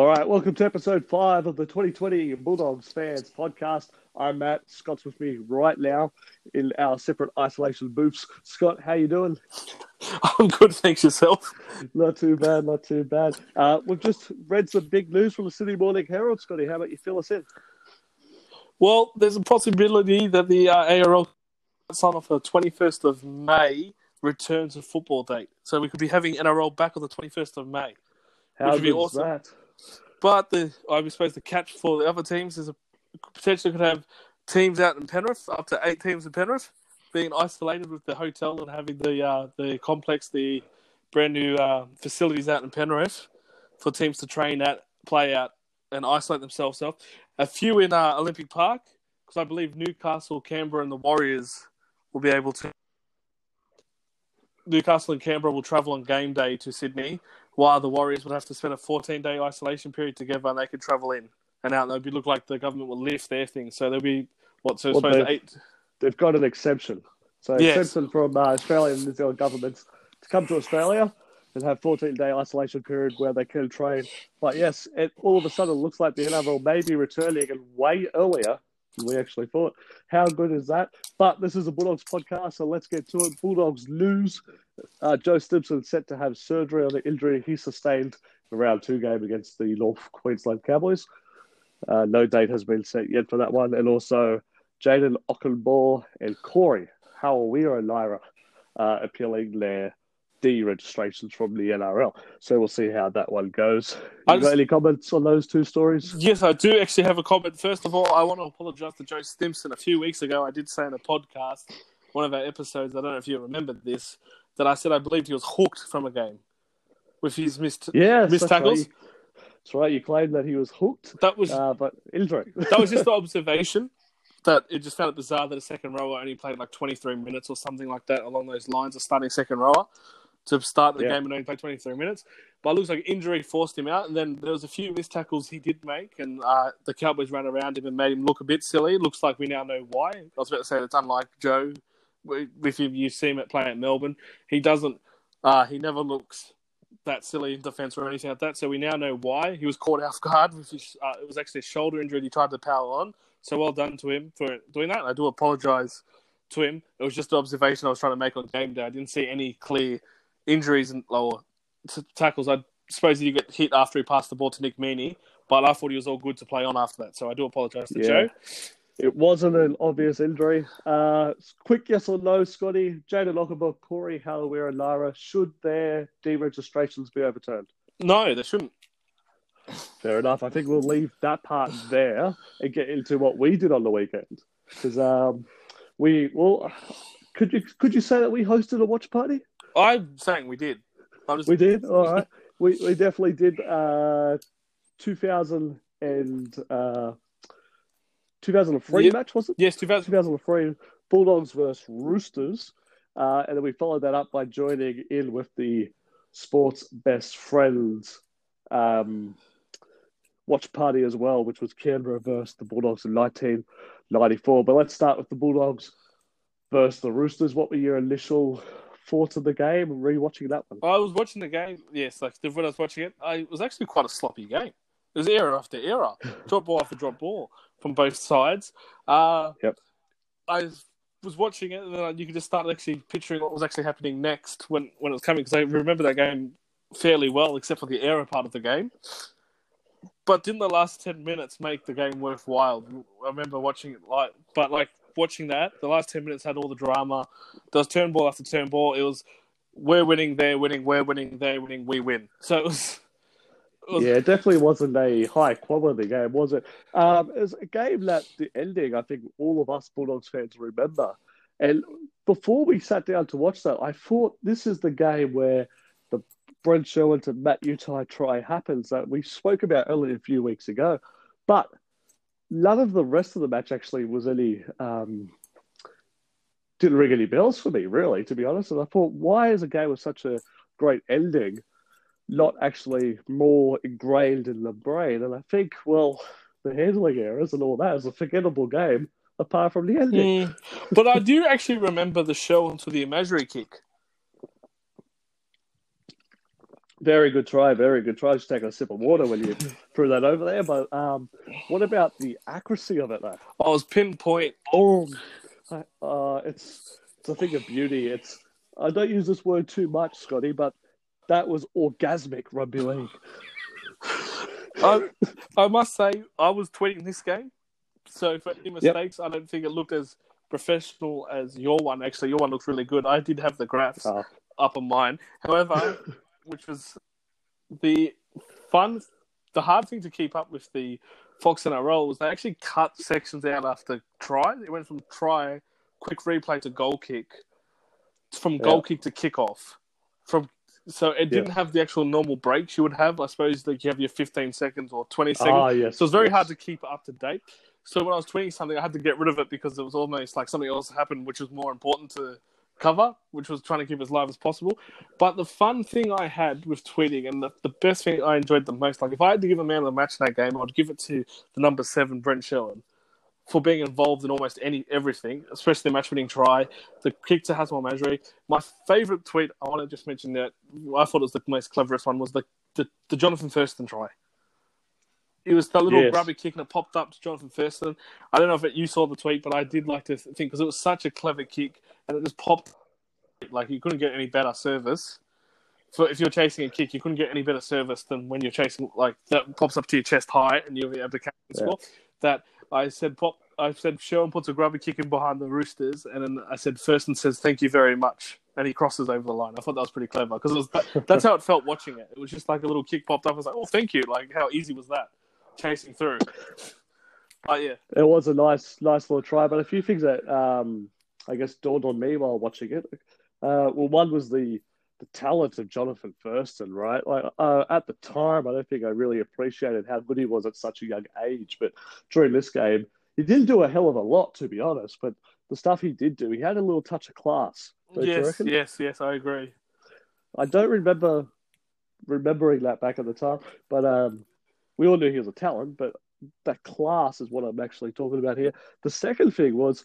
All right, welcome to episode five of the 2020 Bulldogs fans podcast. I'm Matt. Scott's with me right now in our separate isolation booths. Scott, how you doing? I'm good, thanks yourself. Not too bad, not too bad. Uh, we've just read some big news from the Sydney Morning Herald. Scotty, how about you fill us in? Well, there's a possibility that the uh, ARL sign off the 21st of May returns to football date. So we could be having NRL back on the 21st of May. How Which would be awesome. that? But the I suppose the catch for the other teams is a potentially could have teams out in Penrith, up to eight teams in Penrith, being isolated with the hotel and having the uh, the complex, the brand new uh, facilities out in Penrith for teams to train at, play out, and isolate themselves off. A few in uh, Olympic Park, because I believe Newcastle, Canberra, and the Warriors will be able to. Newcastle and Canberra will travel on game day to Sydney, while the Warriors would have to spend a 14 day isolation period together and they could travel in and out. And be look like the government will lift their thing. So there'll be, what, so Well, suppose they- eight. They've got an exception. So Yes. exemption from uh, Australian and New Zealand governments to come to Australia and have 14 day isolation period where they can train. But yes, it all of a sudden looks like the NRL may be returning and way earlier we actually thought. How good is that? But this is a Bulldogs podcast, so let's get to it. Bulldogs lose. Uh, Joe Stimson set to have surgery on the injury he sustained in round two game against the North Queensland Cowboys. Uh, no date has been set yet for that one. And also, Jayden Okunbor and Corey Harawira-Naera uh, appealing their D registrations from the NRL. So we'll see how that one goes. You got any comments on those two stories? Yes, I do actually have a comment. First of all, I want to apologise to Joe Stimson. A few weeks ago, I did say in a podcast, one of our episodes, I don't know if you remembered this, that I said I believed he was hooked from a game with his missed. Yes, Missed that's right. tackles? That's right. You claimed that he was hooked, That was uh, but injury. that was just the observation that it just found it bizarre that a second rower only played like 23 minutes or something like that along those lines of starting second rower to start the Yeah. game and only play 23 minutes. But it looks like injury forced him out, and then there was a few missed tackles he did make, and uh, the Cowboys ran around him and made him look a bit silly. Looks like we now know why. I was about to say it's unlike Joe. If you, you see him at playing at Melbourne, he doesn't. Uh, he never looks that silly in defence or anything like that. So we now know why he was caught off guard. With his, uh, it was actually a shoulder injury. He tried to power on. So well done to him for doing that. And I do apologise to him. It was just an observation I was trying to make on game day. I didn't see any clear injuries and or t- tackles. I suppose he did get hit after he passed the ball to Nick Meaney, but I thought he was all good to play on after that. So I do apologise to Yeah. Joe. It wasn't an obvious injury. Uh, quick yes or no, Scotty. Jayden Okunbor, Corey Harawira-Naera, should their deregistrations be overturned? No, they shouldn't. Fair enough. I think we'll leave that part there and get into what we did on the weekend. Because um, we well, could you could you say that we hosted a watch party? I'm saying we did. I'm just We did. All right. we we definitely did. Uh, two thousand and uh, two thousand and three Yeah. match was it? yes, 2000. 2003 Bulldogs versus Roosters. Uh, and then we followed that up by joining in with the Sports Best Friends um, watch party as well, which was Canberra versus the Bulldogs in 1994. But let's start with the Bulldogs versus the Roosters. What were your initial thoughts of the game and rewatching that one? I was watching the game. Yes, like when I was watching it, I, it was actually quite a sloppy game. It was error after error, drop ball after drop ball from both sides. Uh, Yep. I was watching it, and then you could just start actually picturing what was actually happening next when when it was coming because I remember that game fairly well, except for the error part of the game. But didn't the last ten minutes make the game worthwhile? I remember watching it like, but like watching that, the last ten minutes had all the drama. There was turn ball after turn ball. It was we're winning, they're winning, we're winning, they're winning, we win. So it was. It was Yeah, it definitely wasn't a high quality game, was it? Um, it was a game that the ending, I think all of us Bulldogs fans remember. And before we sat down to watch that, I thought this is the game where the Brent Sherwin to Matt Utai try happens that we spoke about earlier a few weeks ago. But none of the rest of the match actually was any um, didn't ring any bells for me, really, to be honest. And I thought, why is a game with such a great ending not actually more ingrained in the brain? And I think, well, the handling errors and all that is a forgettable game apart from the ending. Mm, but I do actually remember the show onto the imaginary kick. Very good try, very good try. Just taking a sip of water when you threw that over there. But um, what about the accuracy of it, though? I was pinpoint. Oh, Uh, it's it's a thing of beauty. It's I don't use this word too much, Scotty, but that was orgasmic rugby league. I, I must say, I was tweeting this game, so for any mistakes, yep. I don't think it looked as professional as your one. Actually, your one looks really good. I did have the graphs oh. up on mine. However, which was the fun, the hard thing to keep up with the Fox NRL was they actually cut sections out after try. It went from try, quick replay to goal kick, from goal yeah. kick to kickoff, from so it didn't yeah. have the actual normal breaks you would have. I suppose like you have your 15 seconds or 20 seconds. Ah, yes, so it's very yes. hard to keep up to date. So when I was tweeting something, I had to get rid of it because it was almost like something else happened, which was more important to cover, which was trying to keep as live as possible. But the fun thing I had with tweeting and the, the best thing I enjoyed the most, like if I had to give a man of the match in that game, I'd give it to the number seven, Brent Sherwin, for being involved in almost any everything, especially the match winning try, the kick to Hazem El Masri. My favourite tweet, I want to just mention that I thought it was the most cleverest one, was the, the, the Jonathan Thurston try. It was the little yes. grubby kick and it popped up to Jonathan Thurston. I don't know if it, you saw the tweet, but I did like to think because it was such a clever kick and it just popped like you couldn't get any better service. For if you're chasing a kick, you couldn't get any better service than when you're chasing like that pops up to your chest high and you'll be able to catch score. Yeah. That I said pop. I said Sherwin puts a grubby kick in behind the Roosters, and then I said Thurston says thank you very much, and he crosses over the line. I thought that was pretty clever because that, that's how it felt watching it. It was just like a little kick popped up. I was like, oh, thank you. Like how easy was that? Chasing through. But yeah, it was a nice, nice little try. But a few things that um, I guess dawned on me while watching it. Uh, well, one was the the talent of Jonathan Thurston, right? Like uh, at the time, I don't think I really appreciated how good he was at such a young age. But during this game, he didn't do a hell of a lot, to be honest. But the stuff he did do, he had a little touch of class. Yes, yes, yes, I agree. I don't remember remembering that back at the time, but um, we all knew he was a talent. But that class is what I'm actually talking about here. The second thing was,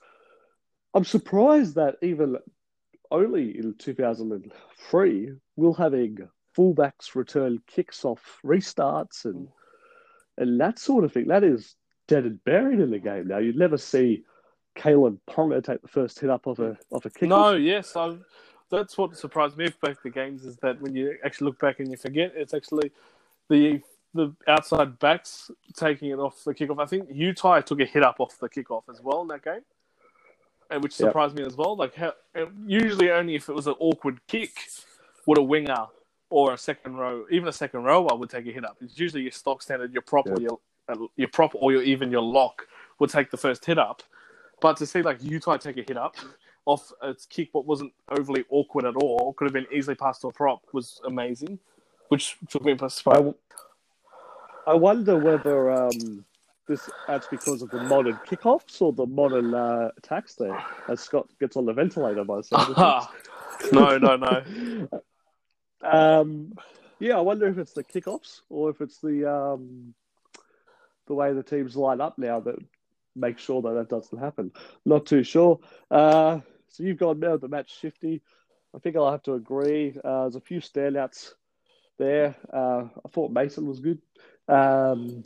I'm surprised that even only in 2003 we'll having fullbacks return kicks off restarts and and that sort of thing. That is dead and buried in the game now. You'd never see Kalyn Ponga take the first hit up of a a kick. No, yes, i that's what surprised me both the games is that when you actually look back and you forget, it's actually the the outside backs taking it off the kickoff. I think Utai took a hit up off the kickoff as well in that game and which surprised yep. me as well. Like how, usually only if it was an awkward kick would a winger or a second row, even a second rower would take a hit up. It's usually your stock standard, your prop yep. or your uh, your prop or your, even your lock would take the first hit up. But to see like Utai take a hit up off its kick, what wasn't overly awkward at all, could have been easily passed to a prop, was amazing, which took me by surprise. I, wonder whether um, this that's because of the modern kickoffs or the modern uh, attacks there, as Scott gets on the ventilator by the No, no, no. um, yeah, I wonder if it's the kickoffs or if it's the um, the way the teams line up now that make sure that that doesn't happen. Not too sure. Uh, so you've gone now the match shifty. I think I'll have to agree. Uh, there's a few standouts there. Uh, I thought Mason was good. Um,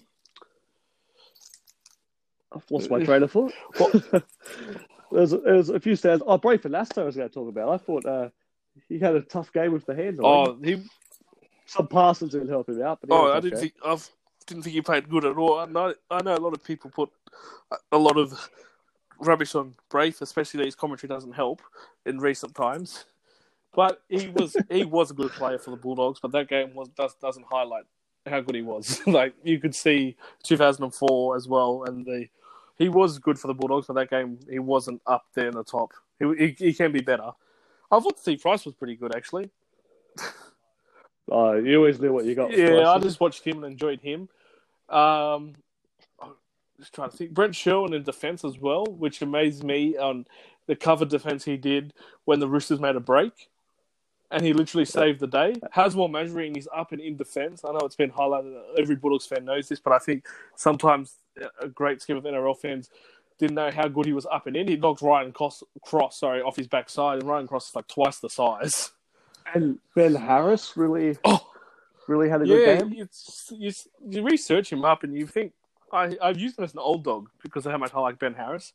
I've lost my train of thought. there's, there's a few stands. Oh, Braith Anasta I was going to talk about. I thought uh, he had a tough game with the hands. Oh, he... Some passes didn't help him out. But oh, I didn't think I didn't think he played good at all. I know, I know a lot of people put a lot of rubbish on Braith, especially that his commentary doesn't help in recent times. But he was he was a good player for the Bulldogs. But that game was does, doesn't highlight how good he was. like you could see 2004 as well, and the he was good for the Bulldogs, but that game he wasn't up there in the top. He he, he can be better. I thought Steve Price was pretty good actually. Oh, you always knew what you got. Yeah, I just watched him and enjoyed him. Um, just trying to think. Brent Sherwin in defence as well, which amazed me on the cover defence he did when the Roosters made a break and he literally saved the day. Hazem El Masri and he's up and in defence. I know it's been highlighted. Every Bulldogs fan knows this, but I think sometimes a great scheme of NRL fans didn't know how good he was up and in. He knocked Ryan Cross, Cross sorry, off his backside, and Ryan Cross is like twice the size. And Ben Harris really. Oh, really had a good Yeah, game. it's, you, you research him up and you think I, I've used him as an old dog because of how much I like Ben Harris.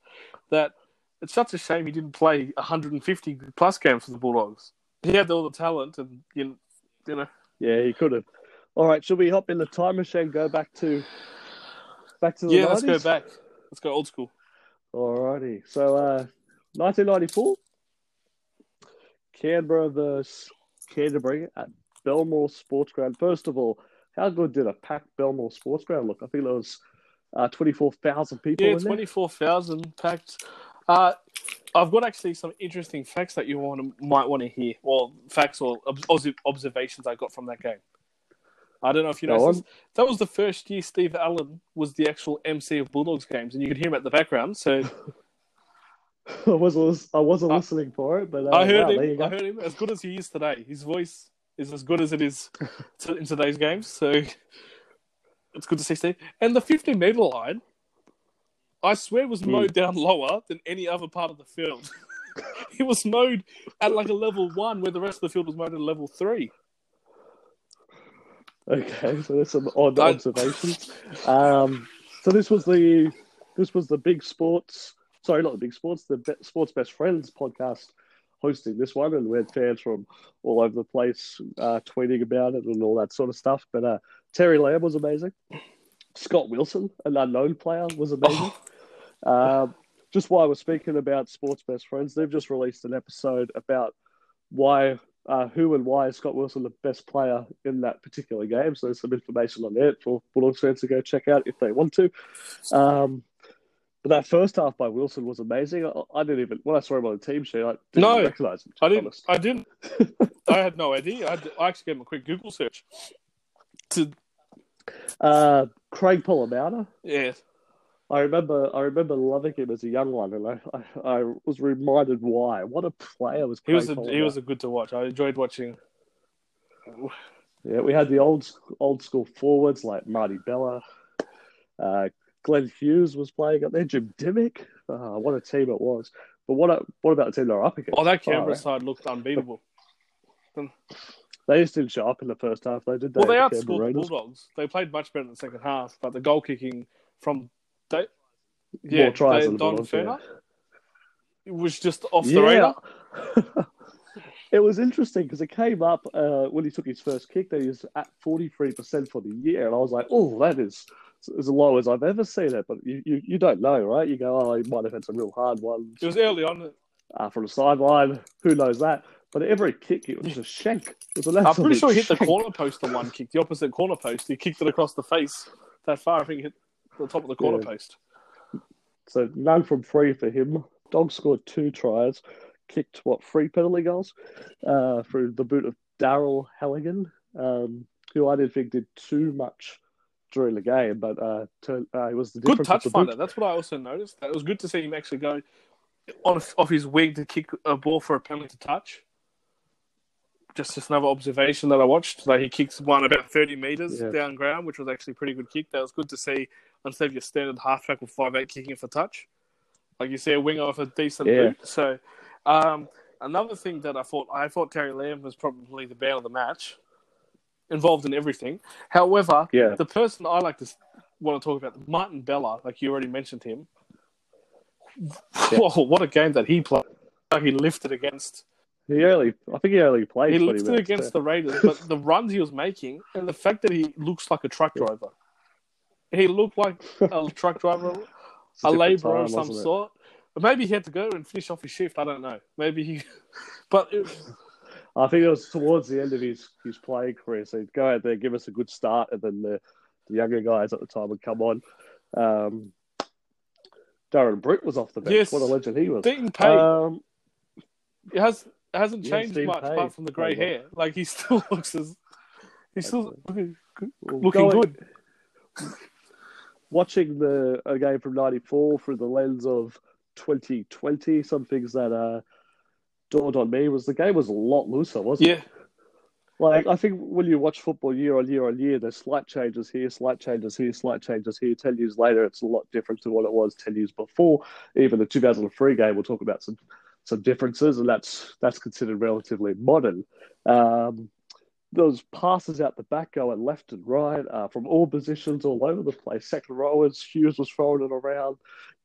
That it's such a shame he didn't play 150 plus games for the Bulldogs. He had all the talent, and you, you know, Yeah, he could have. All right, should we hop in the time machine? Go back to back to the yeah. Let's go back. Let's go old school. Alrighty. So, uh, 1994, Canberra versus Canterbury at Belmore Sports Ground. First of all, how good did a packed Belmore Sports Ground look? I think there was uh, 24,000 people Yeah, in twenty four thousand packed. Uh, I've got actually some interesting facts that you want to, might want to hear. Well, facts or obs- observations I got from that game. I don't know if you know this. That was the first year Steve Allen was the actual MC of Bulldogs games, and you could hear him at the background. So I wasn't, I wasn't I- listening for it, but uh, I heard wow, him. I heard him as good as he is today. His voice is as good as it is to, in today's games. So it's good to see Steve. And the 50 meter line, I swear, it was mowed down lower than any other part of the field. it was mowed at like a level one, where the rest of the field was mowed at a level three. Okay, so there's some odd I- observations. Um, so this was the this was the big sports. Sorry, not the big sports. The Be- Sports Best Friends podcast hosting this one, and we had fans from all over the place uh, tweeting about it and all that sort of stuff. But uh, Terry Lamb was amazing. Scott Wilson, an unknown player, was amazing. Um, just while we're speaking about Sports Best Friends, they've just released an episode about why, uh, who and why is Scott Wilson the best player in that particular game. So there's some information on there for Bulldogs fans to go check out if they want to. Um, but that first half by Wilson was amazing. I, I didn't even when I saw him on the team sheet, I didn't No, recognize him. I didn't. honest. I didn't. I had no idea. I, had- I actually gave him a quick Google search. To Uh, Craig Polla-Mounter. yeah, I remember, I remember loving him as a young one, and I, I, I was reminded why. What a player was he was a, he was a good to watch. I enjoyed watching. Yeah, we had the old old school forwards like Marty Bella. Uh, Glenn Hughes was playing up there. Jim Dimmick. Uh, what a team it was. But what what about the team they're up against? Oh, that Canberra Oh, side looked unbeatable. they just didn't show up in the first half, though, did they? Well, they the outscored the? Bulldogs. They played much better in the second half, but the goal kicking from they, More tries they, Don Furner, yeah. it was just off the radar. it was interesting because it came up uh, when he took his first kick that he was at 43% for the year. And I was like, oh, that is as low as I've ever seen it. But you, you, you don't know, right? You go, oh, he might have had some real hard ones It was early on. uh, from the sideline. Who knows that? But every kick, it was a shank. It was I'm pretty sure he hit the corner post on one kick, the opposite corner post. He kicked it across the face that far. I think he hit the top of the corner Yeah. post. So none from three for him. Dog scored two tries, kicked what three penalty goals uh, through the boot of Daryl Halligan, um, who I didn't think did too much during the game, but uh, turn, uh, it was the Good difference. touch the boot. finder. That's what I also noticed. It was good to see him actually go on off his wing to kick a ball for a penalty to touch. Just, just another observation that I watched. That he kicks one about 30 meters Yeah. down ground, which was actually a pretty good kick. That was good to see instead of your standard halfback with five eight kicking for touch. Like you see a winger with a decent Yeah. boot. So um, another thing that I thought I thought Terry Lamb was probably the man of the match, involved in everything. However, Yeah. the person I like to want to talk about, Martin Bella, like you already mentioned him. Yeah. Whoa, what a game that he played! Like he lifted against He only, I think he only played. he 20 lifted minutes, against the Raiders, but the runs he was making and the fact that he looks like a truck driver, he looked like a truck driver, a labourer of some sort. But maybe he had to go and finish off his shift. I don't know. Maybe he, but it, I think it was towards the end of his, his playing career. So he'd go out there, give us a good start, and then the, the younger guys at the time would come on. Um, Darren Britt was off the bench. Yes. What a legend he was. Deaton Pay Um, it has it hasn't changed Steve much Pay apart from the grey hair. Like he still looks as he's still looking, looking going- good. Watching the a game from '94 through the lens of 2020, some things that uh, dawned on me was the game was a lot looser, wasn't it? Yeah, Like I think when you watch football year on year on year, there's slight changes here, slight changes here, slight changes here. Ten years later, it's a lot different to what it was ten years before. Even the 2003 game, we'll talk about some some differences, and that's that's considered relatively modern. Um, those passes out the back going left and right uh, from all positions all over the place. Second rowers, Hughes was throwing it around.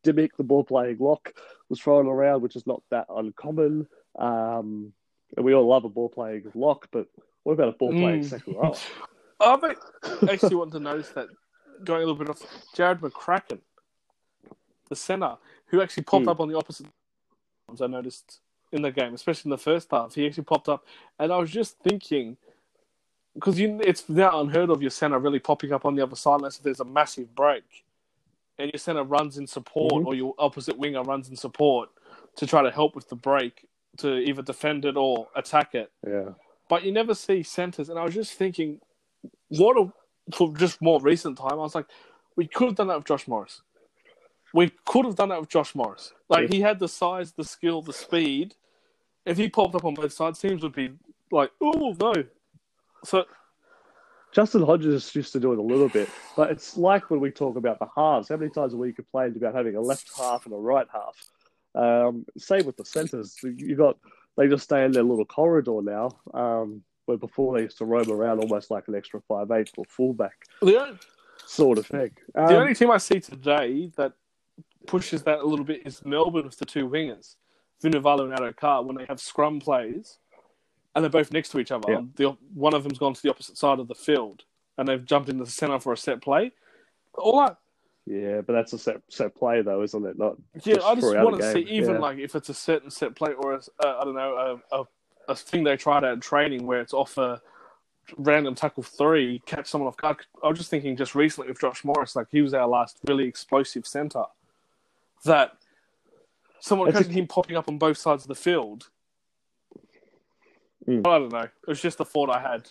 Dimmick, the ball playing lock, was throwing it around, which is not that uncommon. Um, and we all love a ball playing lock, but what about a ball playing Mm. second rower? I actually want to notice that going a little bit off Jarrod McCracken, the centre, who actually popped Hmm. up on the opposite I noticed in the game, especially in the first half. He actually popped up, and I was just thinking because you, it's now unheard of your centre really popping up on the other side unless there's a massive break, and your centre runs in support Mhm. or your opposite winger runs in support to try to help with the break to either defend it or attack it Yeah. but you never see centers. And I was just thinking, what a, for just more recent time, I was like, we could have done that with Josh Morris. We could have done that with Josh Morris. Like he had the size, the skill, the speed. If he popped up on both sides, teams would be like, oh no. So Justin Hodges used to do it a little bit, but it's like when we talk about the halves. How many times have we complained about having a left half and a right half? Um, same with the centers. You got they just stay in their little corridor now. Um, where before they used to roam around almost like an extra five eight or fullback the only, sort of thing. the Um, only team I see today that pushes that a little bit is Melbourne with the two wingers, Vunivalu and Addo-Carr, when they have scrum plays and they're both next to each other. Yeah. The, one of them's gone to the opposite side of the field and they've jumped into the centre for a set play. All I, yeah, but that's a set set play though, isn't it? Not yeah, Just I just want to see even yeah. like if it's a certain set play or a, uh, I don't know a, a a thing they tried out in training where it's off a random tackle three, catch someone off guard. I was just thinking just recently with Josh Morris, like he was our last really explosive centre. That someone It's a- catching him popping up on both sides of the field. Mm. I don't know. It was just a thought I had.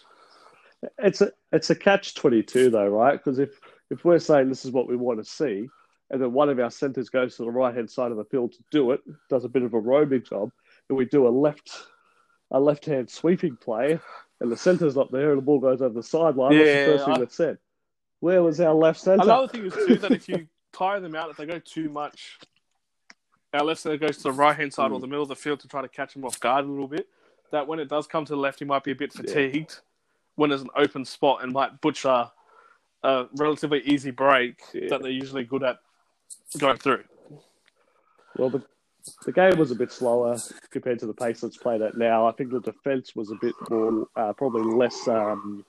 it's a it's a catch twenty two though, right? Because if if we're saying this is what we want to see, and then one of our centers goes to the right hand side of the field to do it, does a bit of a roaming job, and we do a left a left hand sweeping play, and the center's not there, and the ball goes over the sideline. Yeah, the first thing I- that's said? Where was our left center? Another thing is too that if you tire them out, if they go too much, our left centre goes to the right hand side or Mm. the middle of the field to try to catch them off guard a little bit. That when it does come to the left, he might be a bit fatigued when there's an open spot and might butcher a relatively easy break Yeah. that they're usually good at going through. Well, the, the game was a bit slower compared to the pace that's played at now. I think the defense was a bit more, uh, probably less. Um,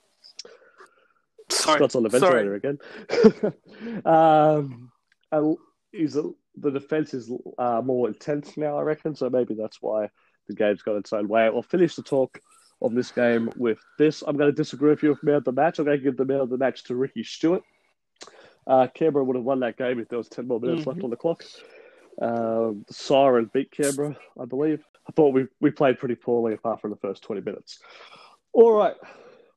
Sorry, Scott's on the sorry. ventilator again. um, he's the defense is uh, more intense now, I reckon. So maybe that's why the game's got its own way. I'll finish the talk on this game with this. I'm going to disagree with you with man of the match. I'm going to give the man of the match to Ricky Stuart. Uh, Canberra would have won that game if there was 10 more minutes left Mhm. on the clock. Um, Siren beat Canberra, I believe. I thought we, we played pretty poorly apart from the first 20 minutes. All right.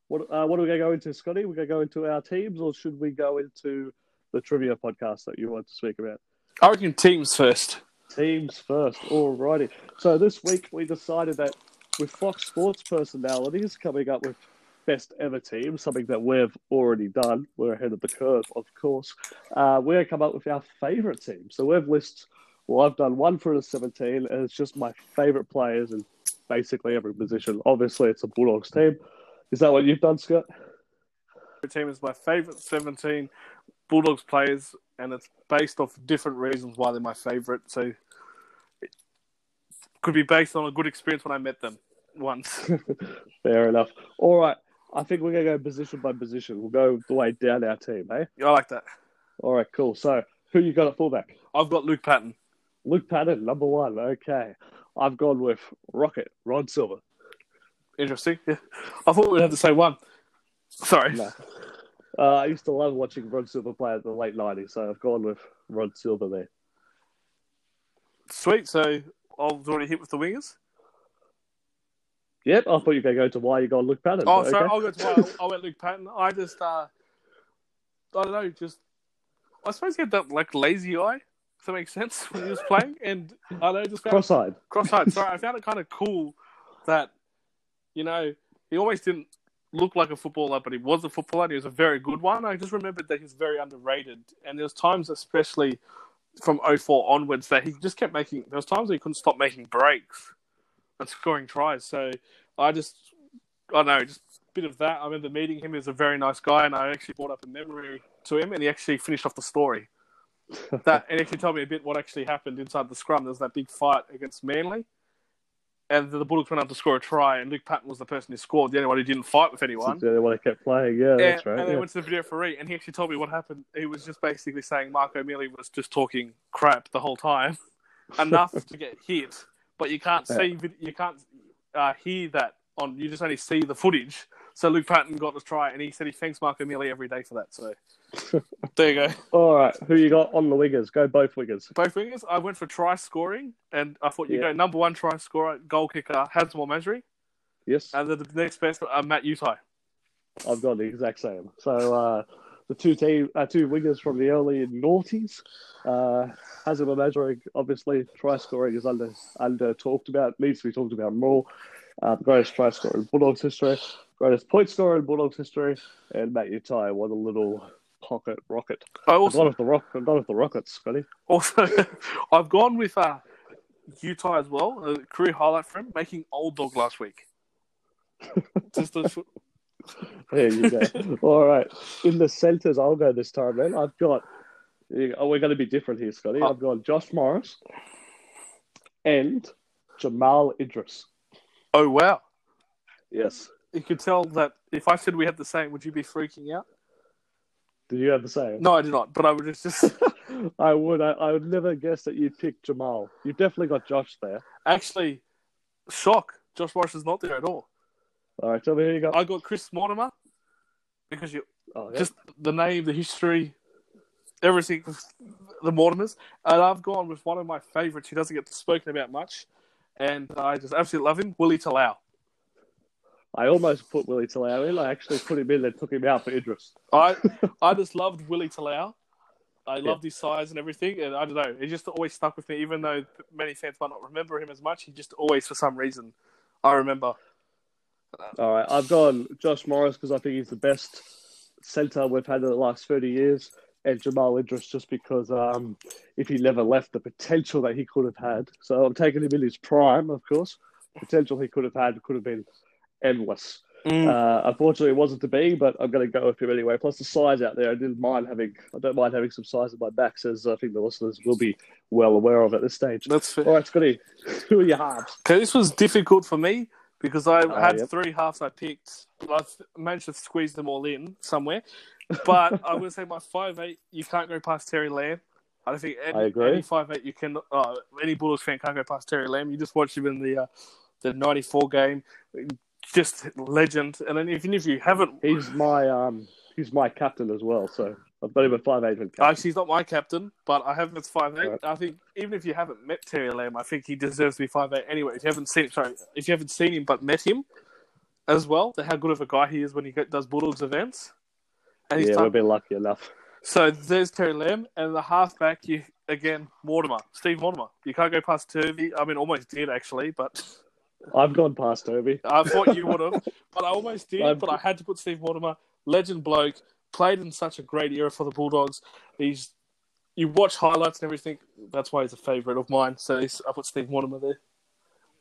What, uh, what are we going to go into, Scotty? We're going to go into our teams, or should we go into the trivia podcast that you want to speak about? I reckon teams first. Teams first. Alrighty. So this week we decided that with Fox Sports personalities coming up with best ever teams, something that we've already done. We're ahead of the curve, of course. Uh, we're going to come up with our favourite team. So we've listed, well, I've done one for the 17, and it's just my favourite players in basically every position. Obviously, it's a Bulldogs team. Is that what you've done, Scott? Team is my favourite 17 Bulldogs players, and it's based off different reasons why they're my favourite. So it could be based on a good experience when I met them once. Fair enough. All right. I think we're going to go position by position. We'll go the way down our team, eh? I like that. All right, cool. So, who you got at fullback? I've got Luke Patton. Luke Patton, number one. Okay. I've gone with Rocket, Rod Silva. Interesting. Yeah. I thought we'd have the same one. Sorry. No. Uh, I used to love watching Rod Silva play at the late 90s, so I've gone with Rod Silva there. Sweet. So I was already hit with the wingers. Yep, I thought you were going to go to why you got Luke Patton. Oh, sorry. okay. I'll go to why I went Luke Patton. I just, uh, I don't know, just, I suppose he had that like lazy eye. If that makes sense when he was playing, and I don't know, just found Cross-eyed. cross-eyed. Sorry, I found it kind of cool that, you know, he always didn't look like a footballer, but he was a footballer. and He was a very good one. I just remembered that he was very underrated, and there was times, especially from 04 onwards, that he just kept making. There was times he couldn't stop making breaks and scoring tries. So I just, I don't know, just a bit of that. I remember meeting him. He was a very nice guy, and I actually brought up a memory to him, and he actually finished off the story. that and actually told me a bit what actually happened inside the scrum. There was that big fight against Manly, and the Bulldogs went up to score a try, and Luke Patton was the person who scored, the only one who didn't fight with anyone. The only one I kept playing, yeah, that's and, right. and they yeah. went to the video referee, and he actually told me what happened. He was just basically saying Mark O'Meley was just talking crap the whole time, enough to get hit, but you can't Yeah. see, you can't uh, hear that on. You just only see the footage. So Luke Patton got the try, and he said he thanks Mark O'Meley every day for that. So there you go. All right, who you got on the wingers? Go both wingers. Both wingers. I went for try scoring, and I thought you Yeah. go number one try scorer, goal kicker, Hazem El Masri, Yes, and then the next best, uh, Matt Utai. I've got the exact same. So uh, the two team, uh, two wingers from the early noughties. Uh, Hazem El Masri, obviously, try scoring is under under talked about, needs to be talked about more. Uh, the greatest try scorer in Bulldogs history, greatest point scorer in Bulldogs history, and Matt Utai, what a little pocket rocket. I also of the rock, of the rockets, Scotty. Also, I've gone with uh, Utai as well. A career highlight for him, making old dog last week. Just a, There you go. All right, in the centres, I'll go this time, man. I've got. Oh, we're going to be different here, Scotty. I've got Josh Morris and Jamal Idris. oh wow! Yes. You could tell that if I said we had the same, would you be freaking out? Did you have the same? No, I did not. But I would just, just I would. I, I would never guess that you'd pick Jamal. You've definitely got Josh there. actually shock. Josh Morris is not there at all. All right, tell me who you got. I got Chris Mortimer because you Oh, yeah. just the name, the history, everything, the Mortimers. And I've gone with one of my favourites who doesn't get spoken about much, and I just absolutely love him, Willie Talau. I almost put Willie Talau in. I actually put him in and took him out for Idris. I I just loved Willie Talau. I loved his size and everything, and I don't know, he just always stuck with me. Even though many fans might not remember him as much, he just always, for some reason, I remember. All right, I've gone Josh Morris because I think he's the best centre we've had in the last 30 years, and Jamal Idris just because um, if he never left, the potential that he could have had. So I'm taking him in his prime, of course. Potential he could have had could have been endless. Mm. Uh, unfortunately, it wasn't to be, but I'm going to go with him anyway. Plus the size out there, I didn't mind having. I don't mind having some size in my backs, as I think the listeners will be well aware of at this stage. That's fair. All right, Scotty, who are your halves? Okay, this was difficult for me because I Oh, had yep. three halves I picked. I've managed to squeeze them all in somewhere. But I'm going to say my five eight. You can't go past Terry Lamb. I don't think any, I agree. any five eight you can. Uh, any Bulldogs fan can't go past Terry Lamb. You just watch him in the uh, the '94 game, just legend. And then even if you haven't, He's my um, he's my captain as well. So I've got him at five eight. actually he's not my captain, but I have him as five eight. Right. I think even if you haven't met Terry Lamb, I think he deserves to be five eight anyway. If you haven't seen, sorry, if you haven't seen him but met him as well, how good of a guy he is when he does Bulldogs events. And he's yeah, we've been lucky enough. So there's Terry Lamb, and the halfback, you again Mortimer, Steve Mortimer. You can't go past Turvey. I mean, almost did actually, but I've gone past Toby. I thought you would have. But I almost did. I'm- But I had to put Steve Mortimer, legend bloke, played in such a great era for the Bulldogs. He's you watch highlights and everything. That's why he's a favourite of mine. So he's, I put Steve Mortimer there.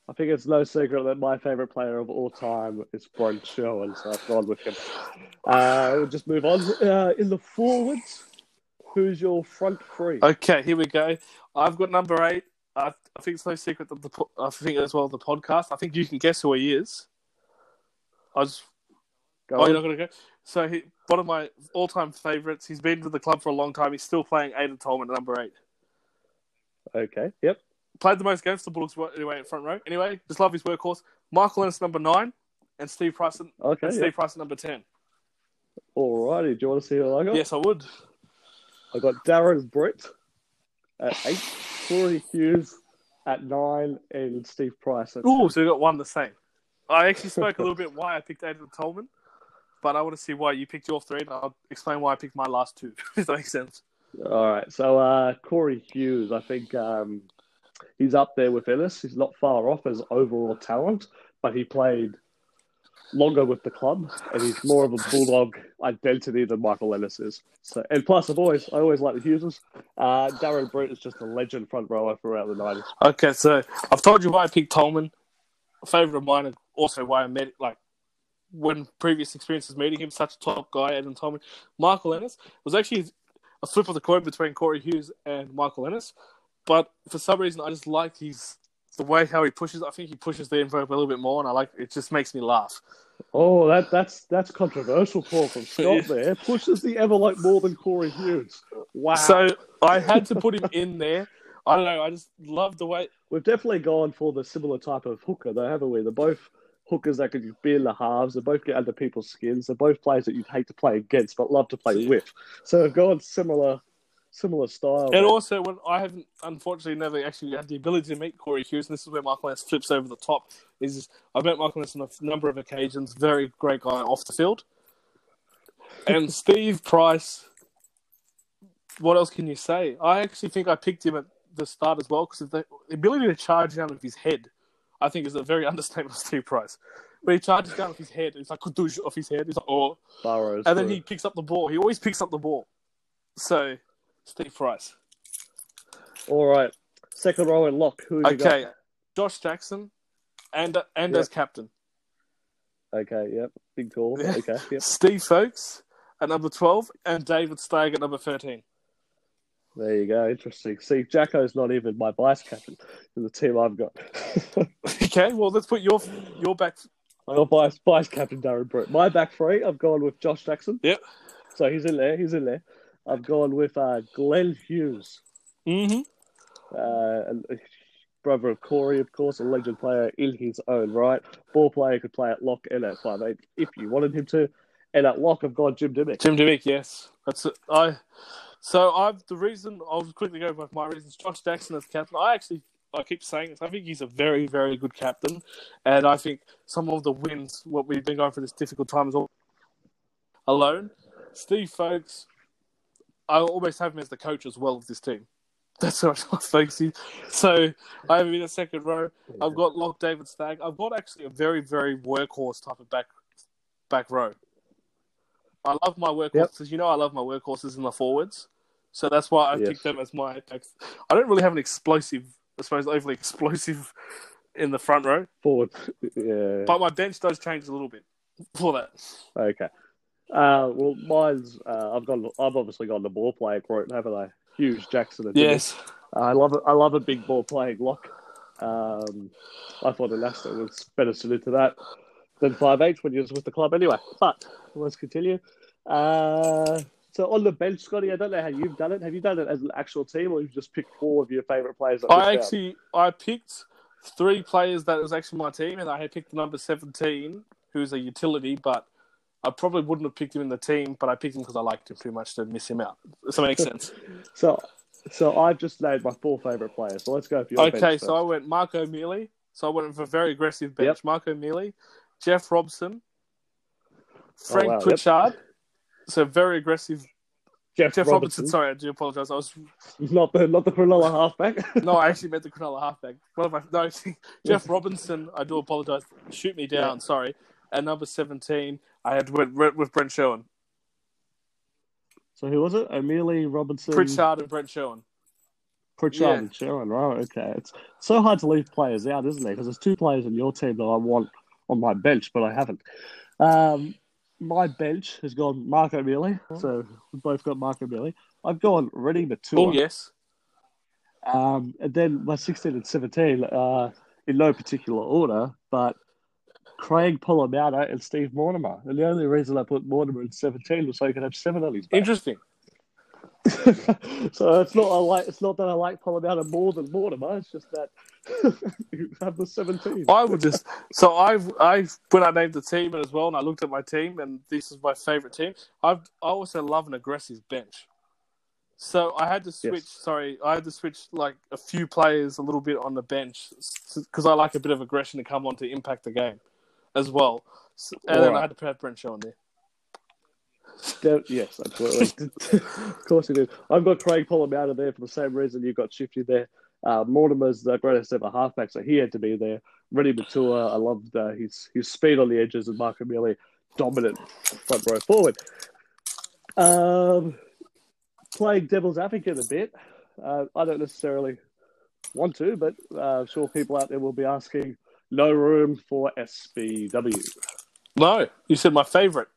I think it's no secret that my favourite player of all time is Brent Sherwin, so I've gone with him. Uh, we'll just move on. Uh, in the forwards, who's your front three? Okay, here we go. I've got number eight. I, I think it's no secret that the I think as well the podcast. I think you can guess who he is. I just Go Oh, on. you're not going to go? So, he, one of my all time favourites. He's been to the club for a long time. He's still playing Aidan Tolman at number eight. Okay, yep. Played the most games for the Bulldogs anyway in front row. Anyway, just love his workhorse. Michael Ennis, number nine, and Steve Price, and Okay, Steve yep. Price at number 10. Alrighty, do you want to see who I got? Yes, I would. I got Darren Britt at eight, Corey Hughes at nine, and Steve Price at Ooh, so we got one the same. I actually spoke a little bit why I picked Aidan Tolman, but I want to see why you picked your three, and I'll explain why I picked my last two, if that makes sense. All right. So uh, Corey Hughes, I think um, he's up there with Ennis. He's not far off as overall talent, but he played longer with the club, and he's more of a bulldog identity than Michael Ennis is. So, and plus, I've always I always like the Hugheses. Uh, Darren Britt is just a legend front rower throughout the nineties. Okay, so I've told you why I picked Tolman. A favourite of mine, and also why I met like when previous experiences meeting him, such a top guy, Aidan Tolman. Michael Ennis was actually a flip of the coin between Corey Hughes and Michael Ennis, but for some reason I just like his the way how he pushes. I think he pushes the envelope a little bit more, and I like it. Just makes me laugh. Oh, that that's that's controversial talk from Scott there. Pushes the envelope more than Corey Hughes. Wow. So I had to put him in there. I don't know. I just love the way. We've definitely gone for the similar type of hooker, though, haven't we? They're both hookers that could be in the halves. They both get under people's skins. They're both players that you'd hate to play against, but love to play with. So we've gone similar, similar style. And also, when I haven't, unfortunately, never actually had the ability to meet Corey Hughes, and this is where Michael Ennis flips over the top. Is I've met Michael Ennis on a number of occasions. Very great guy off the field. And Steve Price. What else can you say? I actually think I picked him at the start as well because the ability to charge down with his head, I think, is a very understatement of Steve Price. When he charges down with his head, it's like kudoosh off his head. He's like, oh, Burrows. and then he picks up the ball. He always picks up the ball. So, Steve Price. All right. Second row and lock. Who you got? Okay, Josh Jackson, and and Yep. as captain, Okay, yep. Big call. Yeah. Okay, yep. Steve Folkes at number twelve, and David Stagg at number thirteen. There you go. Interesting. See, Jacko's not even my vice captain in the team I've got. okay, well let's put your your back. Got vice, vice captain Darren Britt. My back three, I've gone with Josh Jackson. Yep. So he's in there. He's in there. I've gone with uh, Glenn Hughes, Mm-hmm. uh, and brother of Corey, of course, a legend player in his own right. Ball player could play at lock and at five eight if you wanted him to. And at lock, I've got Jim Dimmick. Jim Dimmick, yes, that's it. I. So I've the reason I'll quickly go with my reasons. Josh Jackson as captain. I actually I keep saying this. I think he's a very very good captain, and I think some of the wins what we've been going through this difficult time is all alone. Steve Folkes, I almost have him as the coach as well of this team. That's how much I think he. So I have him in the second row. I've got Lock David Stagg. I've got actually a very very workhorse type of back back row. I love my workhorses. You know, I love my workhorses in the forwards. So that's why I Yes. picked them as my. I don't really have an explosive, I suppose, overly explosive in the front row, Forward. Yeah. but my bench does change a little bit for that. Okay. Uh, well, mine's uh, I've got I've obviously got the ball playing route, haven't I? Huge Jackson. Yes. I love it. I love a big ball playing lock. Um, I thought Elastic was better suited to that than five eight when he was with the club. Anyway, but let's continue. Uh, so on the bench, Scotty, I don't know how you've done it. Have you done it as an actual team, or you've just picked four of your favourite players? I missed out? actually I picked three players that was actually my team, and I had picked the number seventeen, who's a utility, but I probably wouldn't have picked him in the team, but I picked him because I liked him too much to miss him out. Does that make sense? So, so I've just named my four favourite players. So let's go for your okay, so I went Mark O'Meley. So I went with a very aggressive bench. Yep. Mark O'Meley, Jeff Robson, oh, Frank Oh, wow, yep. So very aggressive. Jeff, Jeff Robertson, Robinson. Sorry, I do apologize. I was not the not the Cronulla halfback. no, I actually meant the Cronulla halfback. One of my no, Jeff Robinson. I do apologize. Shoot me down. Yeah. Sorry. At number seventeen, I had went with Brent Sherwin, so who was it? O'Meley, Robinson, Pritchard, and Brent Sherwin. Pritchard Yeah. and Sherwin. Right, okay. It's so hard to leave players out, isn't it? Because there's two players in your team that I want on my bench, but I haven't. Um, my bench has gone Mark O'Meley, so we've both got Mark O'Meley. I've gone Reni Maitua. Oh yes. Um, and then my 16 and 17, uh, in no particular order, but Craig Polla-Mounter eh, and Steve Mortimer. And the only reason I put Mortimer in 17 was so he could have seven on his back. Interesting. so it's not I like it's not that I like Polla-Mounter more than Mortimer. It's just that you have the 17. I would just so I've I've when I named the team as well, and I looked at my team, and this is my favorite team. I've I also love an aggressive bench. So I had to switch. Yes. Sorry, I had to switch like a few players a little bit on the bench because I like a bit of aggression to come on to impact the game as well. So- and then I had to put Brent Shaw in there. Yes, absolutely. of course you do. I've got Craig Polla-Mounter there for the same reason you've got Shifty there. Uh, Mortimer's the greatest ever halfback, so he had to be there. Reni Maitua, I loved uh, his his speed on the edges, and Mark O'Meley, dominant front row forward. Um, playing devil's advocate a bit. Uh, I don't necessarily want to, but uh, I'm sure people out there will be asking. No room for SBW. No, you said my favorite.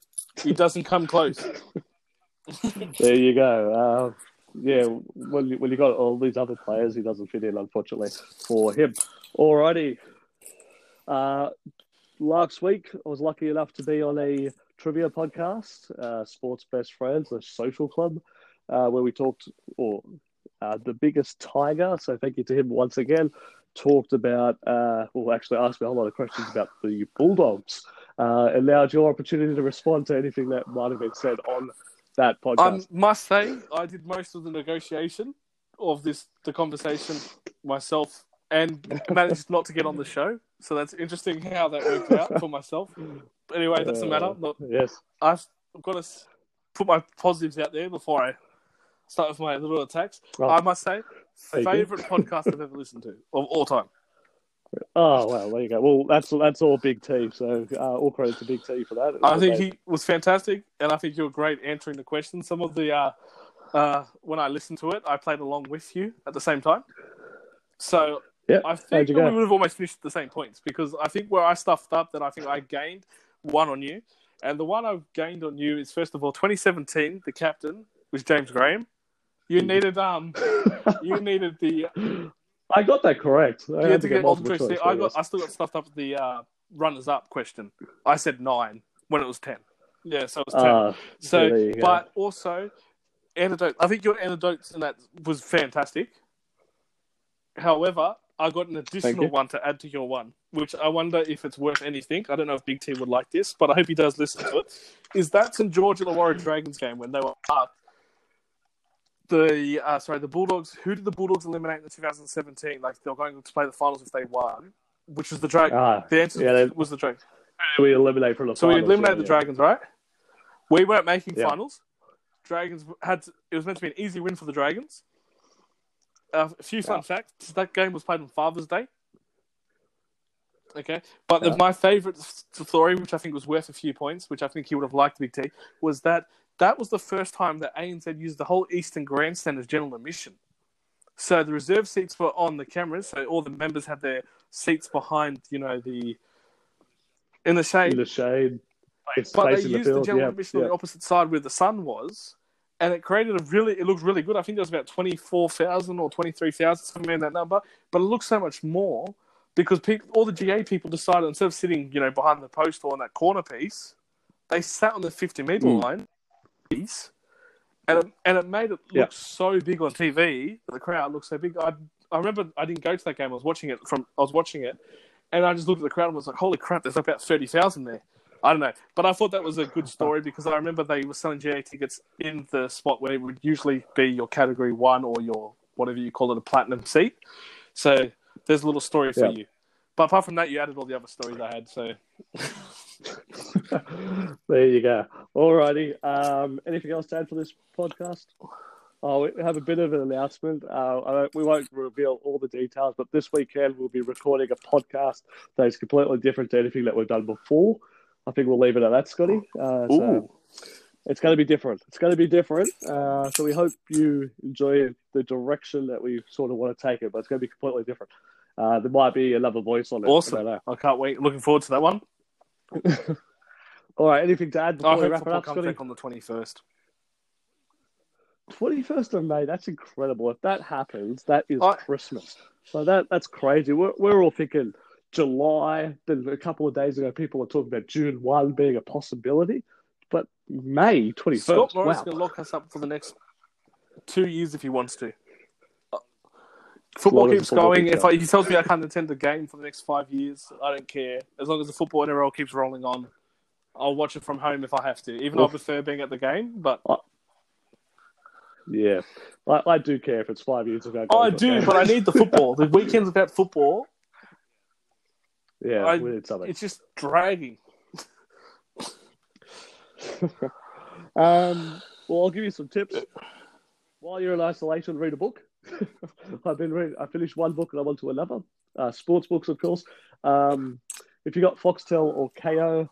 He doesn't come close. there you go. Uh, yeah, when you, you got all these other players, he doesn't fit in, unfortunately, for him. Alrighty. Uh, last week, I was lucky enough to be on a trivia podcast, uh, Sports Best Friends, a social club, uh, where we talked, or uh, the biggest tiger. So thank you to him once again. Talked about, uh, well, actually asked me a whole lot of questions about the Bulldogs. Uh, allowed your opportunity to respond to anything that might have been said on that podcast. I must say, I did most of the negotiation of this, the conversation myself, and managed not to get on the show. So that's interesting how that worked out for myself. But anyway, that's the matter. Not, yes, I've got to put my positives out there before I start with my little attacks. Oh. I must say, favorite podcast I've ever listened to of all time. Oh well, there you go. Well, that's that's all Big T. So uh, all credit to Big T for that. I think he was fantastic, and I think you were great answering the questions. Some of the uh, uh, when I listened to it, I played along with you at the same time. So yeah. I think we would have almost finished at the same points because I think where I stuffed up, that I think I gained one on you, and the one I've gained on you is first of all 2017. The captain was James Graham. You needed um, you needed the I got that correct. I you had had to get multiple multiple choice. choice, I got. I still got stuffed up with the uh, runners up question. I said nine when it was ten. Yeah, so it was ten. Ah, So, there you go. but also, antidote. I think your antidotes in that was fantastic. However, I got an additional one to add to your one, which I wonder if it's worth anything. I don't know if Big T would like this, but I hope he does listen to it. Is that St George Illawarra Dragons game when they were up? The uh, sorry, the Bulldogs. Who did the Bulldogs eliminate in the 2017? Like they were going to play the finals if they won, which was the Dragons. ah, the answer yeah, they- was the Dragons. we eliminate from the So we finals, eliminated yeah, the. Dragons, right? We weren't making finals. Dragons had to, it was meant to be an easy win for the Dragons. Uh, a few fun facts: that game was played on Father's Day. Okay, but the, my favourite story, which I think was worth a few points, which I think he would have liked Big T, was that that was the first time that ANZ used the whole Eastern Grandstand as general admission. So the reserve seats were on the cameras, so all the members had their seats behind, you know, the in the shade. in the shade. But they used the the, general yeah, admission on the opposite side where the sun was, and it created a really. It looked really good. I think there was about twenty four thousand or twenty three thousand, somewhere in that number. But it looked so much more because people, all the GA people decided instead of sitting, you know, behind the post or on that corner piece, they sat on the fifty meter Mm. line piece, and it, and it made it look Yeah. so big on TV. The crowd looked so big. I I remember I didn't go to that game. I was watching it from. I was watching it, and I just looked at the crowd and was like, "Holy crap! There's about thirty thousand there." I don't know, but I thought that was a good story because I remember they were selling GA tickets in the spot where it would usually be your category one or your whatever you call it, a platinum seat. So there's a little story for Yeah. you. But apart from that, you added all the other stories I had. So there you go. Alrighty. Um, anything else to add for this podcast? Oh, we have a bit of an announcement. Uh, I we won't reveal all the details, but this weekend we'll be recording a podcast that is completely different to anything that we've done before. I think we'll leave it at that, Scotty. Uh, so it's going to be different. It's going to be different. Uh, so we hope you enjoy the direction that we sort of want to take it, but it's going to be completely different. Uh, there might be another voice on it. I awesome! don't. I can't wait. Looking forward to that one. All right. Anything to add before I we wrap it up, Scotty? back on the twenty first. 21st of May, that's incredible. If that happens, that is I- Christmas. So that that's crazy. We're, we're all thinking July. Then a couple of days ago, people were talking about June 1 being a possibility. But May 21st. Scott Morrison wow. is going to lock us up for the next two years if he wants to. Football keeps football going. If I, he tells me I can't attend the game for the next five years, I don't care. As long as the football NRL keeps rolling on, I'll watch it from home if I have to. Even though I prefer being at the game, but Yeah. I, I do care if it's five years ago. oh, I do. But I need the football. The weekends without football, Yeah, I- we need something. it's just dragging. Um, well, I'll give you some tips. While you're in isolation, read a book. I've been reading. I finished one book and I'm on to another. Uh, sports books, of course. Um, if you got Foxtel or Kayo,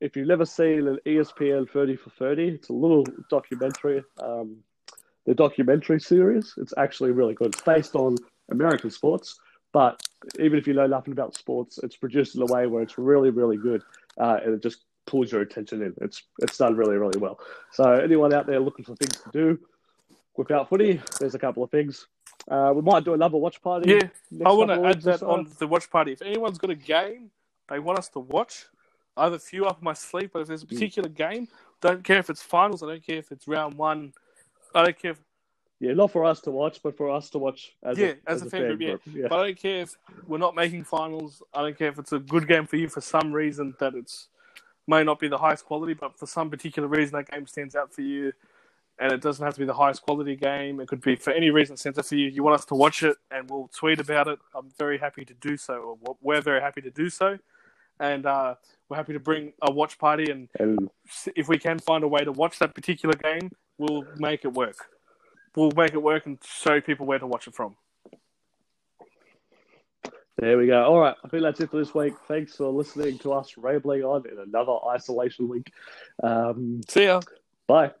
if you've never seen an ESPN 30 for 30, it's a little documentary. Um, the documentary series, it's actually really good. It's based on American sports, but even if you know nothing about sports, it's produced in a way where it's really, really good. Uh, and it just pulls your attention in. It's it's done really really well. So anyone out there looking for things to do without footy, there's a couple of things. Uh, we might do another watch party. Yeah, I want to add that on the watch party. If anyone's got a game they want us to watch, I have a few up my sleeve, but if Mm. there's a particular game, don't care if it's finals, I don't care if it's round one, I don't care if Yeah, not for us to watch, but for us to watch as Yeah, a, as a fan group, yeah. yeah. But I don't care if we're not making finals. I don't care if it's a good game for you for some reason that it's may not be the highest quality, but for some particular reason that game stands out for you, and it doesn't have to be the highest quality game. It could be for any reason stands for you. You want us to watch it, and we'll tweet about it. I'm very happy to do so. Or we're very happy to do so, and uh, we're happy to bring a watch party. And And if we can find a way to watch that particular game, we'll make it work. We'll make it work and show people where to watch it from. there we go. All right, I think that's it for this week. Thanks for listening to us rambling on in another isolation week. Um, See ya. bye.